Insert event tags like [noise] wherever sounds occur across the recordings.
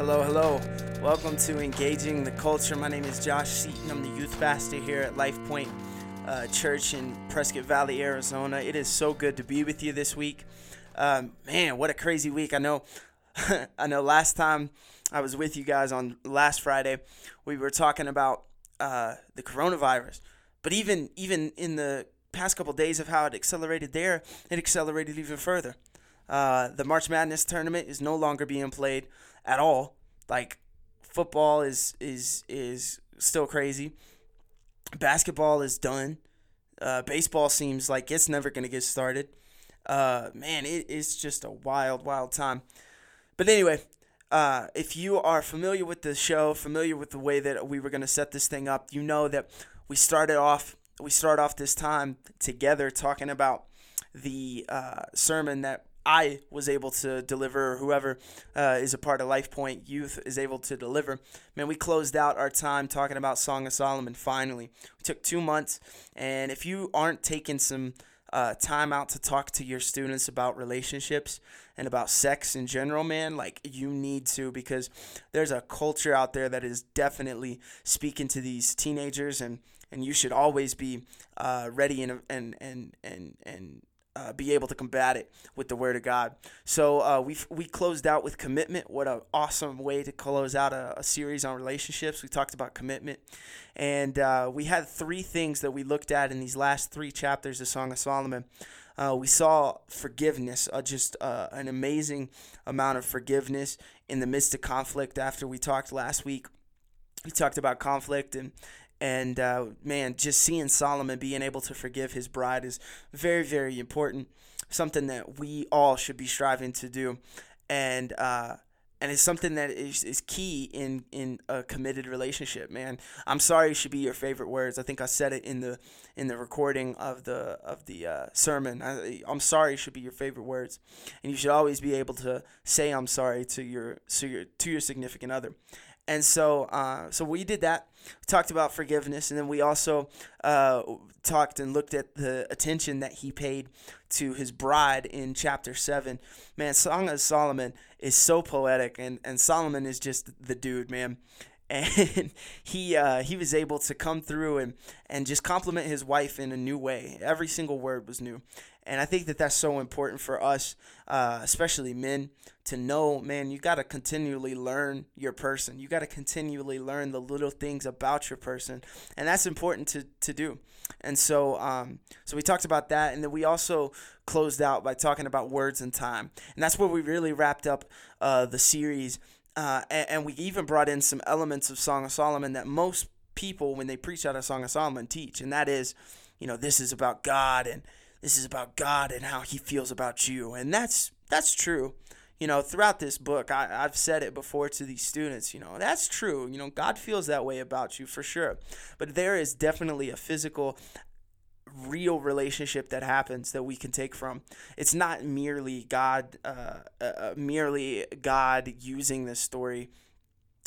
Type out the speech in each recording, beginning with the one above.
Hello, hello. Welcome to Engaging the Culture. My name is Josh Seaton. I'm the youth pastor here at Life Point uh, Church in Prescott Valley, Arizona. It is so good to be with you this week. Um, man, what a crazy week! I know, [laughs] I know. Last time I was with you guys on last Friday, we were talking about uh, the coronavirus. But even even in the past couple days of how it accelerated there, it accelerated even further. Uh, the March Madness tournament is no longer being played at all. Like football is is is still crazy. Basketball is done. Uh, baseball seems like it's never gonna get started. Uh, man, it is just a wild, wild time. But anyway, uh, if you are familiar with the show, familiar with the way that we were gonna set this thing up, you know that we started off. We start off this time together talking about the uh, sermon that I was able to deliver, or whoever uh, is a part of Life Point Youth is able to deliver. Man, we closed out our time talking about Song of Solomon finally. We took two months, and if you aren't taking some uh, time out to talk to your students about relationships and about sex in general, man, like you need to because there's a culture out there that is definitely speaking to these teenagers, and, and you should always be uh, ready and, and, and, and, and uh, be able to combat it with the Word of God. So uh, we we closed out with commitment. What an awesome way to close out a, a series on relationships. We talked about commitment, and uh, we had three things that we looked at in these last three chapters of Song of Solomon. Uh, we saw forgiveness, uh, just uh, an amazing amount of forgiveness in the midst of conflict. After we talked last week, we talked about conflict and and uh, man, just seeing Solomon being able to forgive his bride is very, very important. Something that we all should be striving to do, and uh, and it's something that is, is key in in a committed relationship. Man, I'm sorry should be your favorite words. I think I said it in the in the recording of the of the uh, sermon. I, I'm sorry should be your favorite words, and you should always be able to say I'm sorry to your to your to your significant other. And so, uh, so we did that. Talked about forgiveness, and then we also uh, talked and looked at the attention that he paid to his bride in chapter seven. Man, Song of Solomon is so poetic, and and Solomon is just the dude, man. [laughs] And he uh, he was able to come through and and just compliment his wife in a new way. Every single word was new, and I think that that's so important for us, uh, especially men, to know, man, you got to continually learn your person. You got to continually learn the little things about your person. And that's important to, to do. And so, um, so we talked about that. And then we also closed out by talking about words and time. And that's where we really wrapped up uh, the series. Uh, and, and we even brought in some elements of Song of Solomon that most people, when they preach out of Song of Solomon, teach. And that is, you know, this is about God and this is about God and how he feels about you. And that's that's true. You know, throughout this book, I, I've said it before to these students, you know, that's true. You know, God feels that way about you for sure. But there is definitely a physical real relationship that happens that we can take from. It's not merely God, uh, uh, uh merely God using this story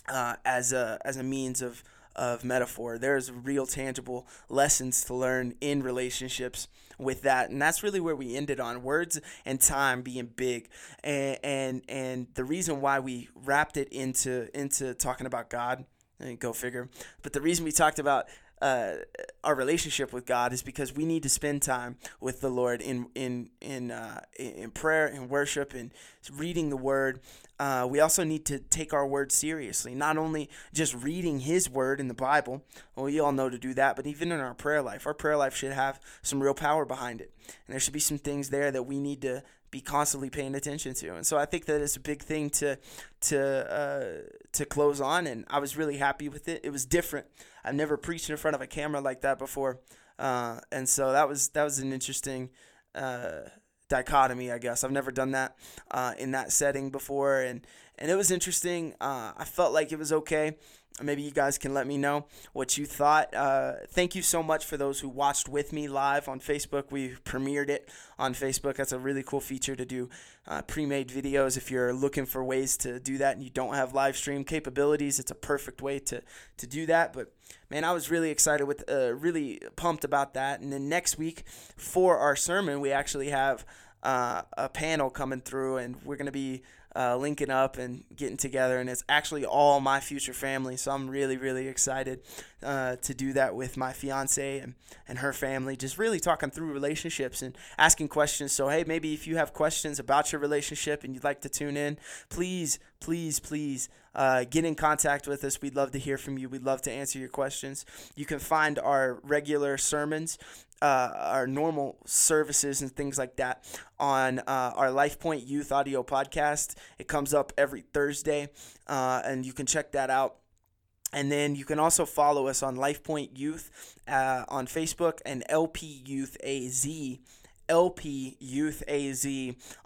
uh, as a as a means of of metaphor. There's real tangible lessons to learn in relationships with that. And that's really where we ended on words and time being big. And and and the reason why we wrapped it into into talking about god and go figure but the reason we talked about uh, our relationship with God is because we need to spend time with the Lord in in in uh, in prayer and worship and reading the Word. Uh, we also need to take our word seriously, not only just reading His Word in the Bible. Well, you all know to do that, but even in our prayer life, our prayer life should have some real power behind it, and there should be some things there that we need to be constantly paying attention to. And so I think that is a big thing to to uh, to close on. And I was really happy with it. It was different. I've never preached in front of a camera like that before, uh, and so that was that was an interesting. Uh, dichotomy, I guess. I've never done that uh, in that setting before, and and it was interesting. Uh, I felt like it was okay maybe you guys can let me know what you thought. Uh, thank you so much for those who watched with me live on Facebook. We premiered it on Facebook. That's a really cool feature to do uh, pre made videos. If you're looking for ways to do that and you don't have live stream capabilities, it's a perfect way to, to do that. But man, I was really excited with, uh, really pumped about that. And then next week for our sermon, we actually have uh, a panel coming through, and we're going to be uh, linking up and getting together. And it's actually all my future family. So I'm really, really excited uh, to do that with my fiance and, and her family. Just really talking through relationships and asking questions. So, hey, maybe if you have questions about your relationship and you'd like to tune in, please, please, please uh, get in contact with us. We'd love to hear from you. We'd love to answer your questions. You can find our regular sermons uh, our normal services and things like that on uh, our Life Point Youth Audio podcast. It comes up every Thursday, uh, and you can check that out. And then you can also follow us on Life Point Youth uh, on Facebook and LP Youth AZ. LP Youth AZ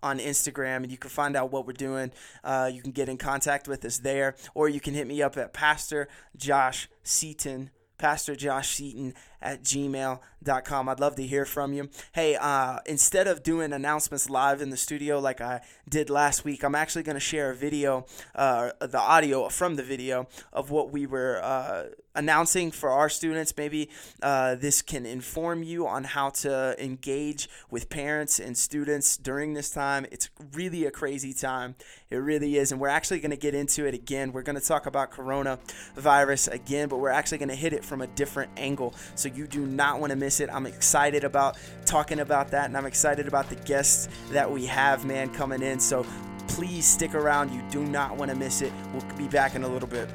on Instagram, and you can find out what we're doing. Uh, you can get in contact with us there, or you can hit me up at Pastor Josh Seaton Pastor Josh Seaton at gmail.com. I'd love to hear from you. Hey, uh, instead of doing announcements live in the studio like I did last week, I'm actually going to share a video, uh, the audio from the video of what we were uh, announcing for our students. Maybe uh, this can inform you on how to engage with parents and students during this time. It's really a crazy time. It really is. And we're actually going to get into it again. We're going to talk about coronavirus again, but we're actually going to hit it from a different angle. So so you do not want to miss it. I'm excited about talking about that, and I'm excited about the guests that we have, man, coming in. So please stick around. You do not want to miss it. We'll be back in a little bit.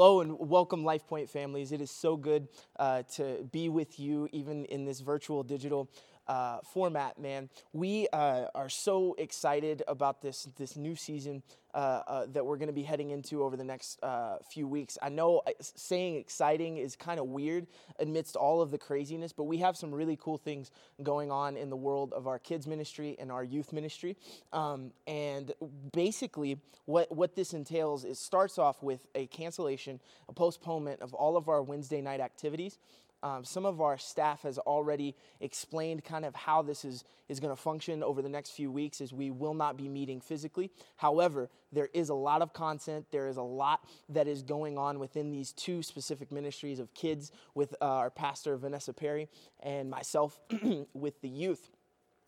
Hello and welcome, Life Point families. It is so good uh, to be with you, even in this virtual digital uh, format, man. We uh, are so excited about this this new season uh, uh that we're going to be heading into over the next uh, few weeks. I know uh, saying exciting is kind of weird amidst all of the craziness, but we have some really cool things going on in the world of our kids ministry and our youth ministry. Um, and basically, what what this entails is starts off with a cancellation, a postponement of all of our Wednesday night activities. Um, some of our staff has already explained kind of how this is, is going to function over the next few weeks as we will not be meeting physically. However, there is a lot of content. There is a lot that is going on within these two specific ministries of kids with uh, our pastor, Vanessa Perry, and myself [clears throat] with the youth.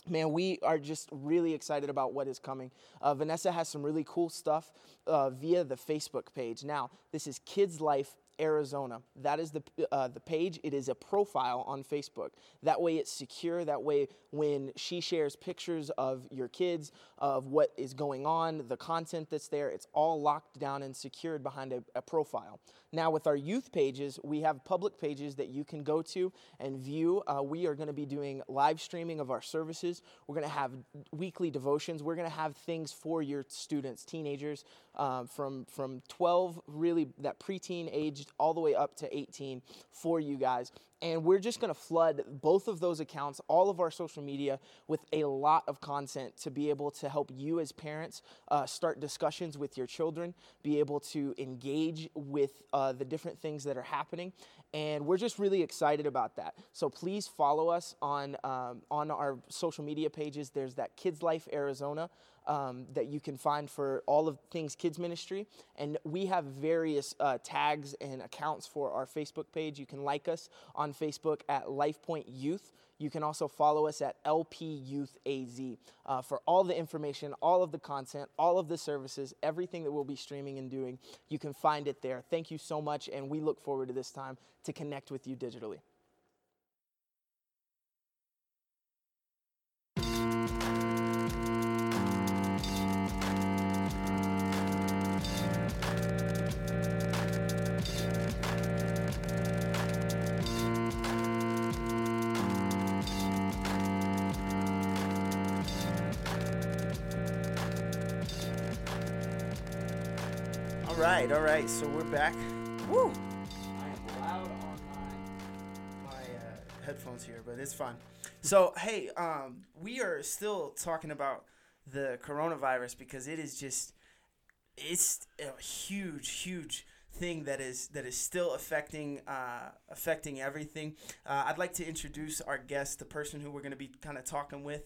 Man, we are just really excited about what is coming. Uh, Vanessa has some really cool stuff uh, via the Facebook page. Now, this is Kids Life Arizona. That is the, uh, the page. It is a profile on Facebook. That way it's secure. That way, when she shares pictures of your kids, of what is going on, the content that's there, it's all locked down and secured behind a, a profile. Now, with our youth pages, we have public pages that you can go to and view. Uh, we are going to be doing live streaming of our services. We're going to have weekly devotions. We're going to have things for your students, teenagers, um, from, from 12, really that preteen aged, all the way up to 18 for you guys. And we're just to flood both of those accounts, all of our social media, with a lot of content to be able to help you as parents uh, start discussions with your children, be able to engage with uh, the different things that are happening. And we're just really excited about that. So please follow us on, um, on our social media pages. There's that Kids Life Arizona um, that you can find for all of things kids ministry. And we have various uh, tags and accounts for our Facebook page. You can like us on Facebook at LifePoint Youth. You can also follow us at LP Youth AZ uh, for all the information, all of the content, all of the services, everything that we'll be streaming and doing. You can find it there. Thank you so much, and we look forward to this time to connect with you digitally. Right. So we're back. Woo! I am loud on my my uh, headphones here, but it's fine. So hey, um, we are still talking about the coronavirus because it is just it's a huge, huge thing that is that is still affecting uh, affecting everything. Uh, I'd like to introduce our guest, the person who we're going to be kind of talking with,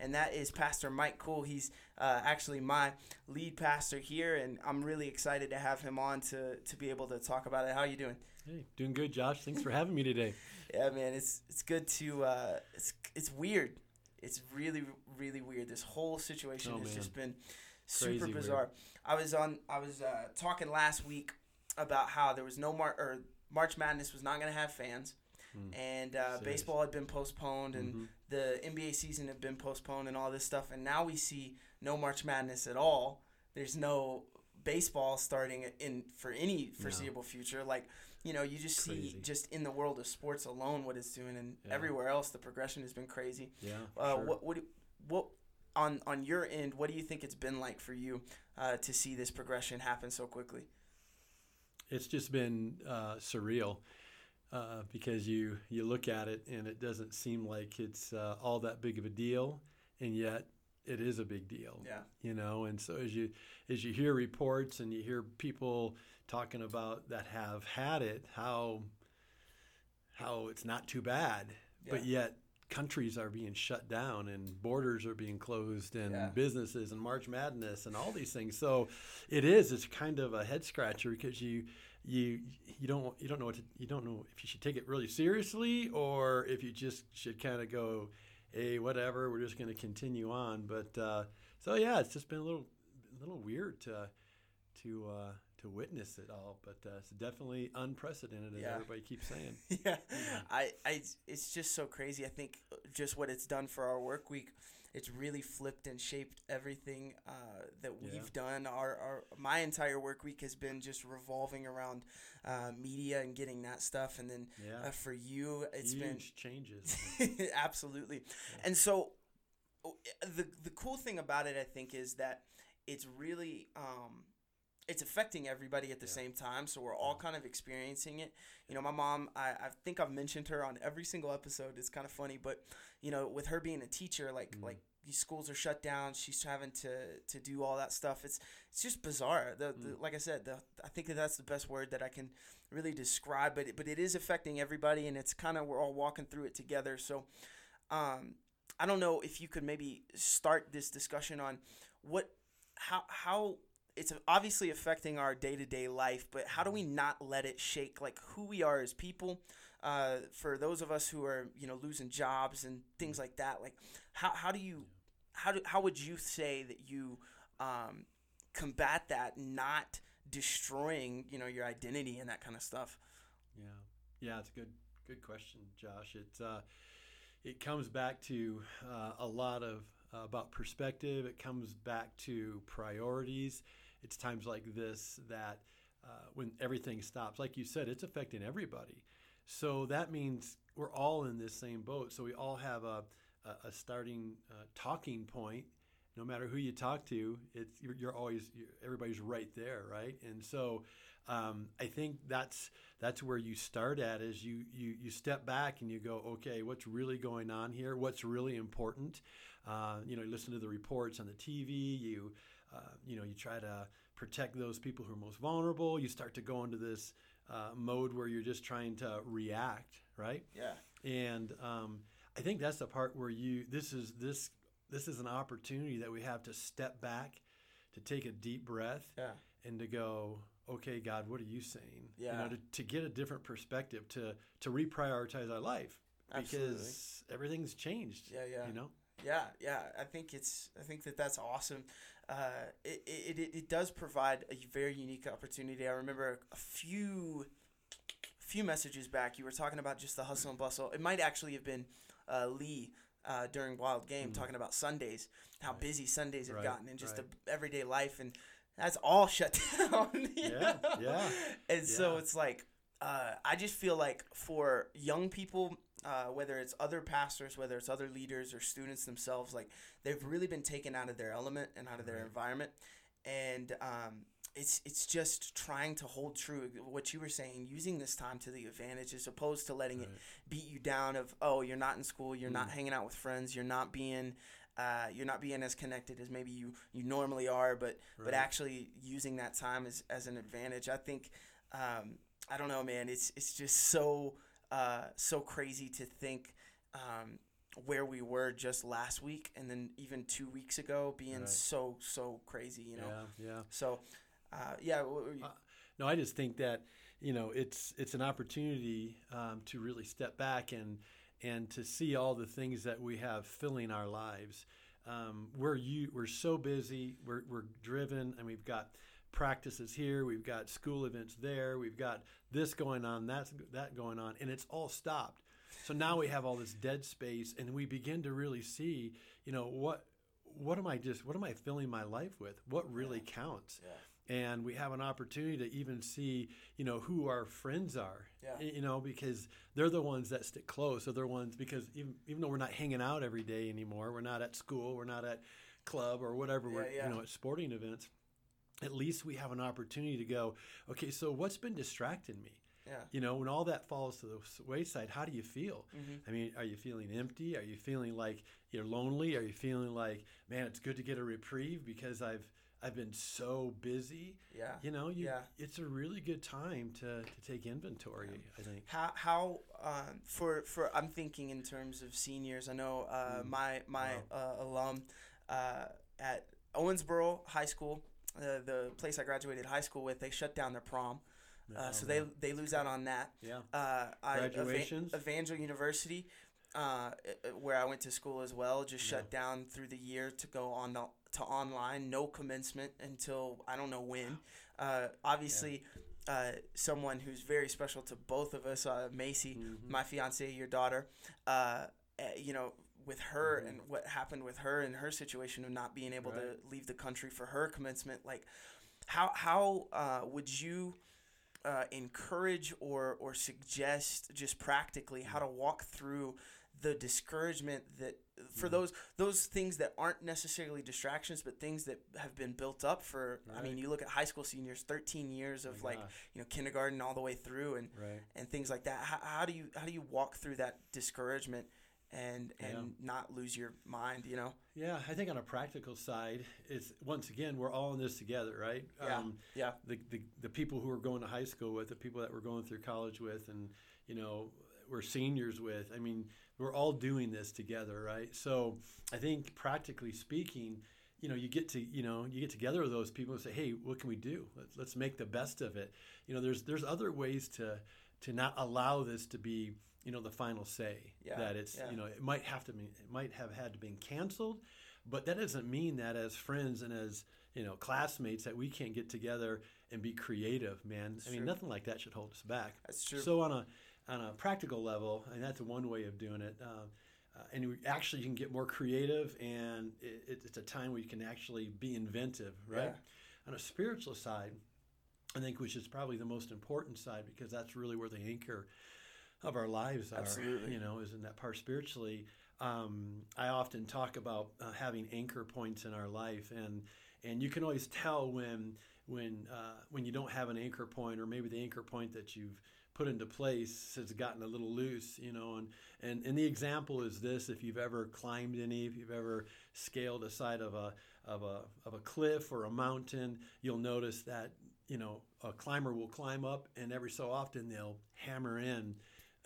and that is Pastor Mike Cool. He's uh, actually my lead pastor here, and I'm really excited to have him on to to be able to talk about it. How are you doing? Hey, doing good, Josh. Thanks for having me today. [laughs] yeah, man, it's it's good to uh, it's it's weird. It's really really weird. This whole situation Oh, has man. just been super Crazy bizarre. weird. I was on I was uh, talking last week about how there was no Mar or March Madness was not going to have fans. Hmm. And uh, baseball had been postponed, and Mhm. the NBA season had been postponed, and all this stuff. And now we see no March Madness at all. There's no baseball starting in for any foreseeable future. Like you know, you just see just in the world of sports alone what it's doing, and Yeah. everywhere else the progression has been crazy. Yeah. Uh, sure. What what do- what on on your end? What do you think it's been like for you uh, to see this progression happen so quickly? It's just been uh, surreal uh, because you you look at it and it doesn't seem like it's uh, all that big of a deal, and yet it is a big deal. Yeah. You know, and so as you as you hear reports and you hear people talking about that have had it, how how it's not too bad, but yet countries are being shut down and borders are being closed and Yeah. businesses and March Madness and all these things. So it is it's kind of a head scratcher because you you you don't you don't know what to, you don't know if you should take it really seriously or if you just should kind of go hey whatever we're just going to continue on but uh, so yeah it's just been a little a little weird to to uh, to witness it all but uh, it's definitely unprecedented as Yeah. everybody keeps saying [laughs] yeah, I, I, it's just so crazy. I think just what it's done for our work week, it's really flipped and shaped everything uh, that we've Yeah. done. Our, our, my entire work week has been just revolving around uh, media and getting that stuff, and then yeah uh, for you, it's huge been changes [laughs] absolutely. And so, oh, the the cool thing about it, I think, is that it's really. Um, it's affecting everybody at the Yeah. same time so we're all kind of experiencing it you know my mom I, I think i've mentioned her on every single episode it's kind of funny but you know with her being a teacher like Mhm. like these schools are shut down she's having to to do all that stuff it's it's just bizarre the, the Mm. like i said the i think that that's the best word that i can really describe but it, but it is affecting everybody and it's kind of we're all walking through it together so um i don't know if you could maybe start this discussion on what how how it's obviously affecting our day-to-day life but how do we not let it shake like who we are as people uh, for those of us who are you know losing jobs and things like that like how, how do you how do how would you say that you um, combat that not destroying you know your identity and that kind of stuff Yeah, yeah, it's a good good question, Josh. It uh, it comes back to uh, a lot of uh, about perspective. It comes back to priorities. It's times like this that uh, when everything stops, like you said, it's affecting everybody. So that means we're all in this same boat. So we all have a a, a starting uh, talking point. No matter who you talk to, it's you're, you're always you're, everybody's right there, right? And so um, I think that's that's where you start at is you, you you step back and you go okay what's really going on here what's really important uh, you know you listen to the reports on the tv you uh, you know you try to protect those people who are most vulnerable you start to go into this uh, mode where you're just trying to react right yeah and um, I think that's the part where you this is this this is an opportunity that we have to step back, to take a deep breath, yeah and to go, okay, God, what are you saying? Yeah. You know, to, to get a different perspective, to to reprioritize our life Absolutely. because everything's changed. Yeah, yeah. You know. Yeah, yeah. I think it's. I think that that's awesome. Uh, it, it, it, it does provide a very unique opportunity. I remember a few, few messages back. You were talking about just the hustle and bustle. It might actually have been uh, Lee uh, during Wild Game talking about Sundays, how Mm. Right. busy Sundays have Right, gotten, and just right. the everyday life, and that's all shut [laughs] down. Yeah, know? yeah, And so it's like, uh, I just feel like for young people, uh, whether it's other pastors, whether it's other leaders or students themselves, like they've really been taken out of their element and out of their Right. environment, and um, it's it's just trying to hold true what you were saying, using this time to the advantage as opposed to letting it beat you down. Of oh, you're not in school, you're not Mm. hanging out with friends, you're not being. Uh, you're not being as connected as maybe you, you normally are, but but actually using that time as, as an advantage. I think um, I don't know, man. It's it's just so uh, so crazy to think um, where we were just last week, and then even two weeks ago being Right. so so crazy. You know. Yeah, yeah. So, uh, yeah. what were you- Uh, No, I just think that you know it's it's an opportunity um, to really step back and and to see all the things that we have filling our lives. Um, we're you we're so busy. We're we're driven, and we've got practices here. We've got school events there. We've got this going on, that's that going on, and it's all stopped. So now we have all this dead space, and we begin to really see, you know, what what am I just what am I filling my life with? What really counts? yeah. and we have an opportunity to even see you know who our friends are Yeah. you know because they're the ones that stick close they're the ones because even, even though we're not hanging out every day anymore we're not at school we're not at club or whatever we're Yeah, yeah. you know at sporting events at least we have an opportunity to go okay so what's been distracting me Yeah. you know when all that falls to the wayside how do you feel Mhm. i mean are you feeling empty are you feeling like you're lonely are you feeling like man it's good to get a reprieve because i've i've been so busy Yeah. you know you, Yeah. it's a really good time to, to take inventory i think How how um, for for I'm thinking in terms of seniors. I know uh, Mm. my my Wow. uh, alum uh, at Owensboro High School, uh, the place I graduated high school with, they shut down their prom, uh, so Oh, they man. they lose out on that. yeah Uh, I, Graduations? Evangel University, uh, uh, where I went to school as well, just shut down through the year to go on to, to online. No commencement until I don't know when. Uh, obviously, uh, someone who's very special to both of us, uh, Macy, Mhm. my fiance, your daughter. Uh, uh, you know. With her Mhm. and what happened with her and her situation of not being able to leave the country for her commencement, like how how uh, would you uh, encourage or or suggest just practically how to walk through the discouragement that for Mhm. those those things that aren't necessarily distractions but things that have been built up for I mean you look at high school seniors 13 years of My like gosh, you know kindergarten all the way through and right. and things like that. How, how do you how do you walk through that discouragement and and Yeah. not lose your mind you know yeah i think on a practical side it's once again we're all in this together right Yeah. um, yeah the, the, the people who are going to high school with, the people that we're going through college with, and you know we're seniors with. I mean, we're all doing this together, right? So I think practically speaking, you know, you get to you know you get together with those people and say, hey, what can we do? Let's let's make the best of it. You know, there's there's other ways to to not allow this to be you know the final say Yeah, that it's yeah. you know it might have to be it might have had to been canceled but that doesn't mean that as friends and as you know classmates that we can't get together and be creative man That's i mean true. nothing like that should hold us back that's true so on a on a practical level and that's one way of doing it um, uh, and we, actually you can get more creative and it, it- it's a time where you can actually be inventive right Yeah. on a spiritual side i think which is probably the most important side because that's really where the anchor of our lives are Absolutely. you know is in that part spiritually um, i often talk about uh, having anchor points in our life and and you can always tell when when uh, when you don't have an anchor point or maybe the anchor point that you've put into place has gotten a little loose you know and and, and the example is this if you've ever climbed any if you've ever scaled a side of a of a of a cliff or a mountain you'll notice that you know a climber will climb up and every so often they'll hammer in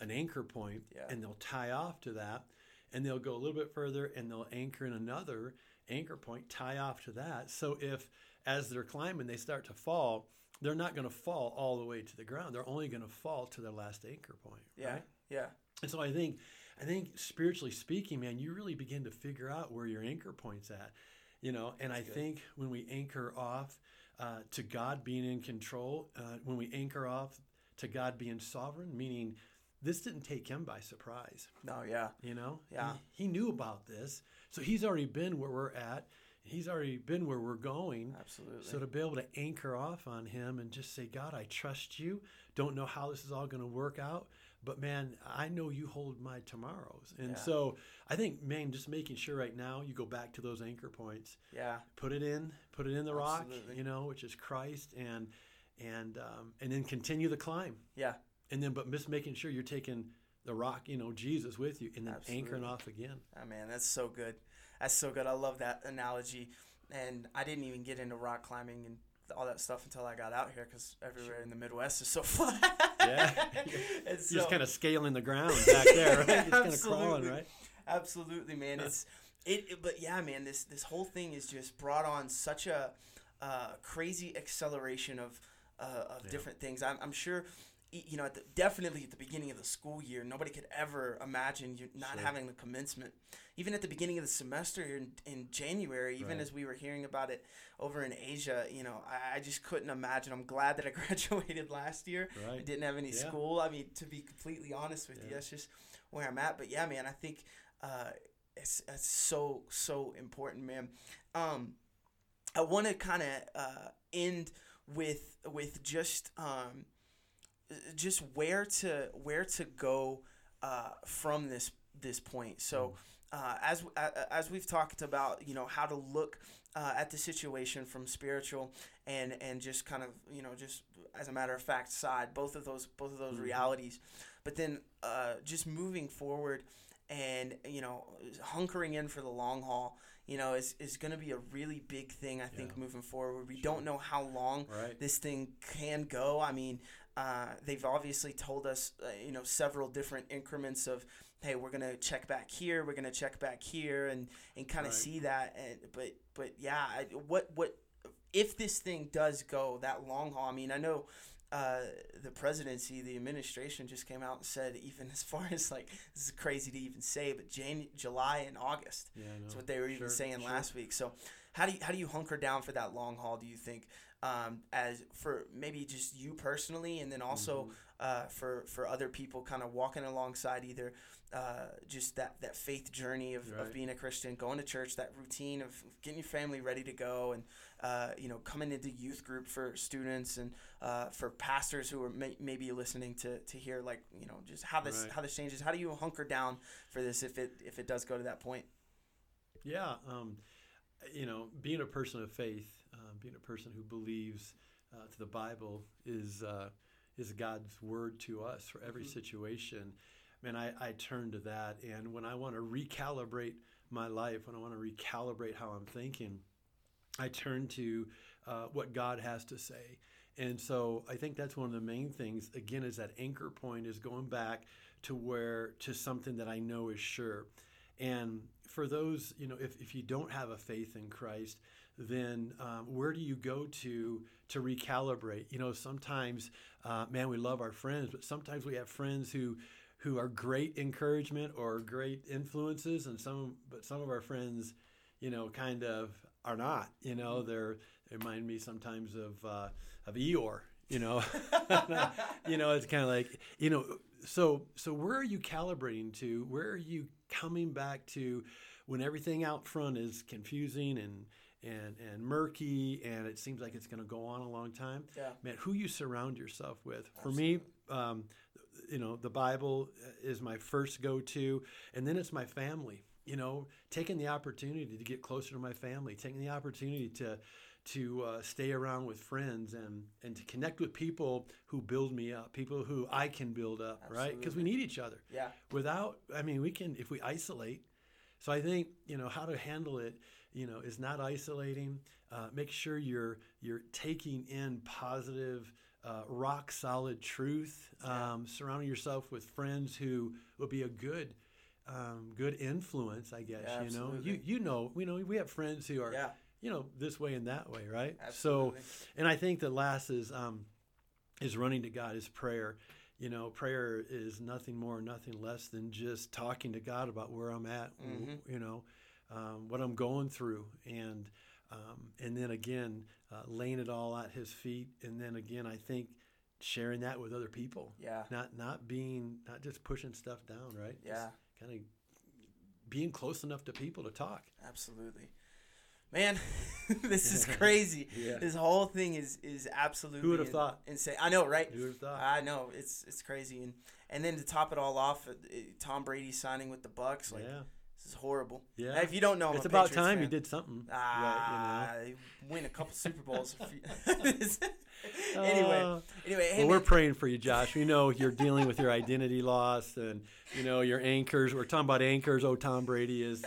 an anchor point Yeah. and they'll tie off to that and they'll go a little bit further and they'll anchor in another anchor point tie off to that so if as they're climbing they start to fall they're not going to fall all the way to the ground they're only going to fall to their last anchor point yeah right? yeah and so i think i think spiritually speaking man you really begin to figure out where your anchor point's at you know and i good. think when we anchor off uh, to god being in control uh, when we anchor off to god being sovereign meaning this didn't take him by surprise no yeah you know Yeah. he, he knew about this so he's already been where we're at he's already been where we're going absolutely so to be able to anchor off on him and just say, God, I trust you. Don't know how this is all going to work out, but man, I know you hold my tomorrows. And Yeah. so I think, man, just making sure right now you go back to those anchor points, yeah put it in, put it in the rock, Absolutely. you know, which is Christ, and and um, and then continue the climb. yeah And then, but just making sure you're taking the rock, you know, Jesus with you, and then anchoring off again. Oh man, that's so good. That's so good. I love that analogy. And I didn't even get into rock climbing and all that stuff until I got out here because everywhere in the Midwest is so [laughs] flat. Yeah. [laughs] You're so- just kind of scaling the ground back there, right? Just kind [laughs] of crawling, Absolutely. right? Absolutely, man. It's it, it- but yeah, man. This this whole thing is just brought on such a uh, crazy acceleration of uh, of Yeah. different things. I'm, I'm sure. You know, at the, definitely at the beginning of the school year, nobody could ever imagine you not Sure. having the commencement. Even at the beginning of the semester in, in January, even Right. as we were hearing about it over in Asia, you know, I, I just couldn't imagine. I'm glad that I [laughs] graduated last year. I didn't have any Yeah. school. I mean, to be completely honest with you, that's just where I'm at. But yeah, man, I think uh, it's, it's so so important, man. Um, I want to kind of uh, end with with just um, just where to where to go uh, from this this point. So. Uh, as uh, as we've talked about, you know how to look uh, at the situation from spiritual and and just kind of you know just as a matter of fact side, both of those both of those Mhm. realities, but then uh, just moving forward and you know hunkering in for the long haul, you know is is going to be a really big thing I think Yeah. moving forward. We Sure. don't know how long Right. this thing can go. I mean, uh, they've obviously told us, uh, you know, several different increments of, hey, we're gonna check back here, we're gonna check back here, and and kind of Right. see that. And but but yeah, I, what what if this thing does go that long haul? I mean, I know. Uh, the presidency, the administration just came out and said, even as far [laughs] as like this is crazy to even say, but Jan- July and August. Yeah. That's what they were even Sure, saying sure. last week. So, how do you how do you hunker down for that long haul? Do you think, um, as for maybe just you personally, and then also Mhm. uh, for for other people, kind of walking alongside either uh, just that that faith journey of, of being a Christian, going to church, that routine of getting your family ready to go, and uh, you know coming into youth group for students and uh, for pastors who are may, maybe listening to to hear like you know just how this Right. how this changes. How do you hunker down for this if it if it does go to that point? Yeah, um, you know, being a person of faith, being a person who believes uh, to the Bible is uh, is God's word to us for every Mhm. situation. Man, I, I turn to that, and when I want to recalibrate my life, when I want to recalibrate how I'm thinking, I turn to uh, what God has to say. And so I think that's one of the main things. Again, is that anchor point is going back to where to something that I know is sure. And for those, you know, if, if you don't have a faith in Christ, then um, where do you go to to recalibrate? You know, sometimes, uh, man, we love our friends, but sometimes we have friends who who are great encouragement or great influences, and some, but some of our friends, you know, kind of are not. You know, they're they remind me sometimes of uh, of Eeyore. You know, [laughs] you know, it's kind of like you know. So so where are you calibrating to? Where are you coming back to when everything out front is confusing and and and murky and it seems like it's going to go on a long time? Yeah. Man, who you surround yourself with. For me, um, you know, the Bible is my first go-to, and then it's my family. You know, taking the opportunity to get closer to my family, taking the opportunity to to uh, stay around with friends and and to connect with people who build me up, people who I can build up, right? Because we need each other. Yeah. Without, I mean, we can if we isolate. So I think you know how to handle it. You know, is not isolating. Uh, make sure you're you're taking in positive, uh, rock solid truth. Um, surrounding yourself with friends who will be a good, um, good influence. I guess Yeah, you know. You you know we know we have friends who are Yeah. you know this way and that way, right? Absolutely. So, and I think the last is um, is running to God is prayer. You know, prayer is nothing more, nothing less than just talking to God about where I'm at. Mhm. You know, um, what I'm going through, and um, and then again, uh, laying it all at His feet, and then again, I think sharing that with other people. Yeah. Not not being not just pushing stuff down, right? Yeah. Kind of being close enough to people to talk. Absolutely. Man, [laughs] this is [laughs] crazy. Yeah. This whole thing is is absolutely Who would have thought? insane. I know, right? Who would have thought? I know it's it's crazy, and and then to top it all off, uh, Tom Brady signing with the Bucs. Like yeah. This is horrible. Yeah. If you don't know, I'm it's about Patriots time fan. you did something. Ah, right, they win a couple Super Bowls. you [laughs] know? [laughs] anyway, Uh, anyway, hey well, we're praying for you, Josh. We know you're dealing with your identity loss and you know your anchors. We're talking about anchors. Oh, Tom Brady is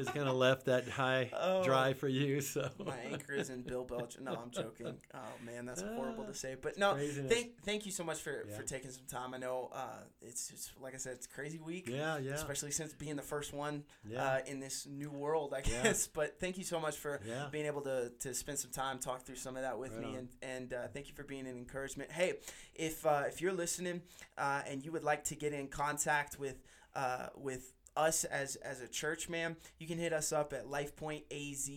has kind of left that high Oh. dry for you. So My anchor is in Bill Belichick. No, I'm joking. Oh man, that's horrible to say. But no, Craziness. thank thank you so much for, Yeah. for taking some time. I know uh, it's just like I said, it's a crazy week. yeah, yeah, Especially since being the first one yeah, uh, in this new world, I Yeah. guess. [laughs] But thank you so much for yeah. being able to, to spend some time talk through some of that with Right me on. and and uh, thank you for being an encouragement hey if uh, if you're listening uh, and you would like to get in contact with uh, with us as as a church man you can hit us up at lifepoint az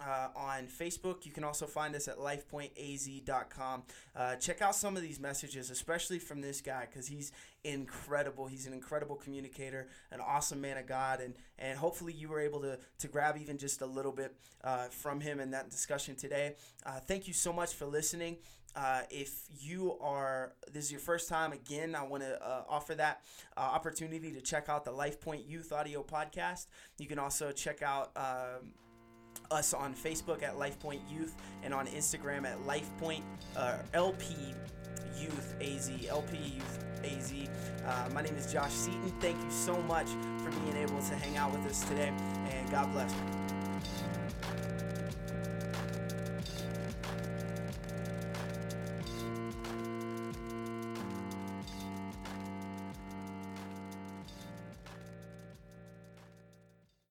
uh, on Facebook. You can also find us at lifepointaz.com. Uh, check out some of these messages, especially from this guy, because he's incredible. He's an incredible communicator, an awesome man of God, and and hopefully you were able to to grab even just a little bit uh, from him in that discussion today. Uh, thank you so much for listening. Uh, if you are this is your first time again i want to uh, offer that uh, opportunity to check out the life point youth audio podcast you can also check out um, us on Facebook at LifePoint Youth and on Instagram at LifePoint uh, LP Youth AZ. LP Youth AZ. Uh, my name is Josh Seaton. Thank you so much for being able to hang out with us today, and God bless.